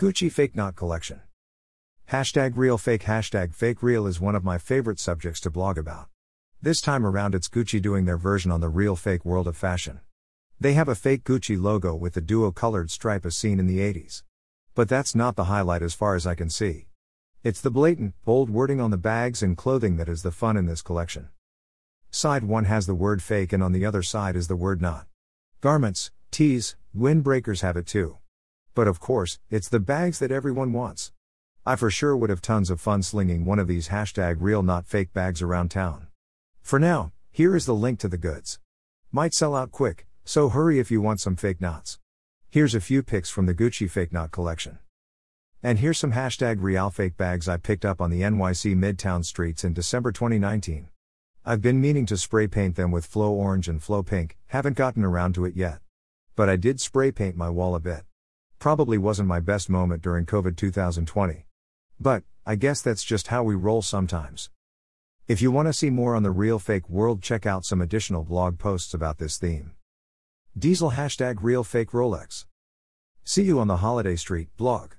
Gucci Fake Not Collection. Hashtag real fake hashtag fake real is one of my favorite subjects to blog about. This time around it's Gucci doing their version on the real fake world of fashion. They have a fake Gucci logo with the duo colored stripe as seen in the 80s. But that's not the highlight as far as I can see. It's the blatant, bold wording on the bags and clothing that is the fun in this collection. Side 1 has the word fake and on the other side is the word not. Garments, tees, windbreakers have it too. But of course, it's the bags that everyone wants. I for sure would have tons of fun slinging one of these hashtag real not fake bags around town. For now, here is the link to the goods. Might sell out quick, so hurry if you want some fake nots. Here's a few pics from the Gucci fake not collection. And here's some hashtag real fake bags I picked up on the NYC Midtown streets in December 2019. I've been meaning to spray paint them with Flow Orange and Flow Pink, haven't gotten around to it yet. But I did spray paint my wall a bit. Probably wasn't my best moment during COVID 2020. But, I guess that's just how we roll sometimes. If you want to see more on the real fake world, check out some additional blog posts about this theme. Diesel hashtag real fake Rolex. See you on the Holiday Street blog.